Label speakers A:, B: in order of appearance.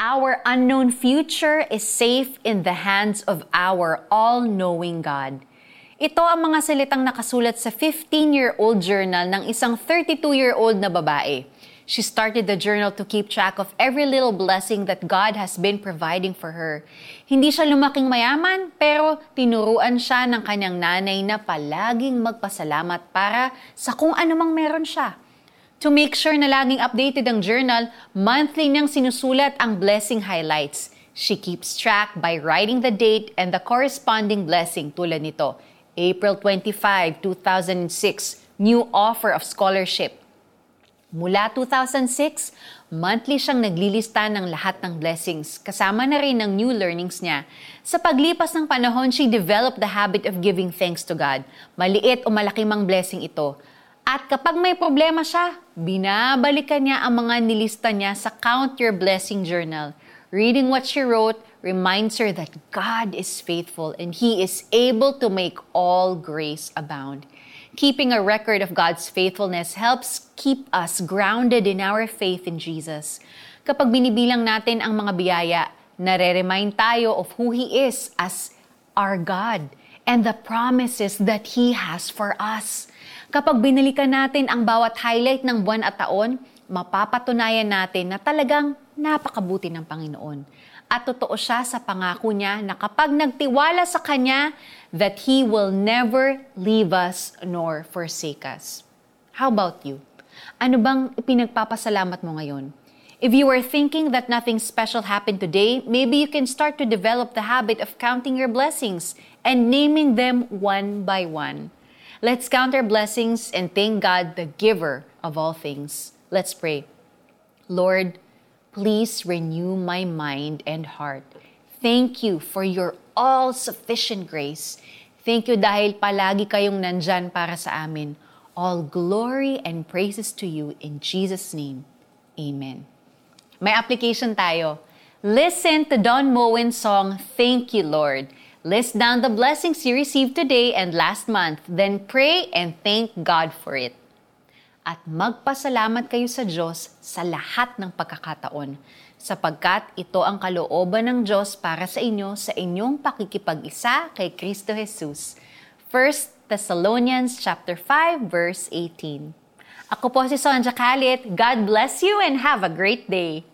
A: our unknown future is safe in the hands of our all-knowing God. Ito ang mga salitang nakasulat sa 15-year-old journal ng isang 32-year-old na babae. She started the journal to keep track of every little blessing that God has been providing for her. Hindi siya lumaking mayaman, pero tinuruan siya ng kanyang nanay na palaging magpasalamat para sa kung anumang meron siya. To make sure na laging updated ang journal, monthly niyang sinusulat ang blessing highlights. She keeps track by writing the date and the corresponding blessing tulad nito. April 25, 2006, new offer of scholarship. Mula 2006, monthly siyang naglilista ng lahat ng blessings, kasama na rin ng new learnings niya. Sa paglipas ng panahon, she developed the habit of giving thanks to God. Maliit o malaki mang blessing ito. At kapag may problema siya, binabalikan niya ang mga nilista niya sa Count Your Blessing Journal. Reading what she wrote reminds her that God is faithful and He is able to make all grace abound. Keeping a record of God's faithfulness helps keep us grounded in our faith in Jesus. Kapag binibilang natin ang mga biyaya, nare-remind tayo of who He is as our God and the promises that He has for us. Kapag binalikan natin ang bawat highlight ng buwan at taon, mapapatunayan natin na talagang napakabuti ng Panginoon at totoo siya sa pangako niya na kapag nagtiwala sa Kanya, that He will never leave us nor forsake us. How about you? Ano bang ipinagpapasalamat mo ngayon? If you are thinking that nothing special happened today, maybe you can start to develop the habit of counting your blessings and naming them one by one. Let's count our blessings and thank God, the giver of all things. Let's pray. Lord, Please renew my mind and heart. Thank you for your all-sufficient grace. Thank you dahil palagi kayong nandyan para sa amin. All glory and praises to you in Jesus' name. Amen. May application tayo. Listen to Don Moen's song, Thank You, Lord. List down the blessings you received today and last month, then pray and thank God for it at magpasalamat kayo sa Diyos sa lahat ng pagkakataon, sapagkat ito ang kalooban ng Diyos para sa inyo sa inyong pakikipag-isa kay Kristo Jesus. 1 Thessalonians chapter 5 verse 18. Ako po si Sonja Kalit. God bless you and have a great day.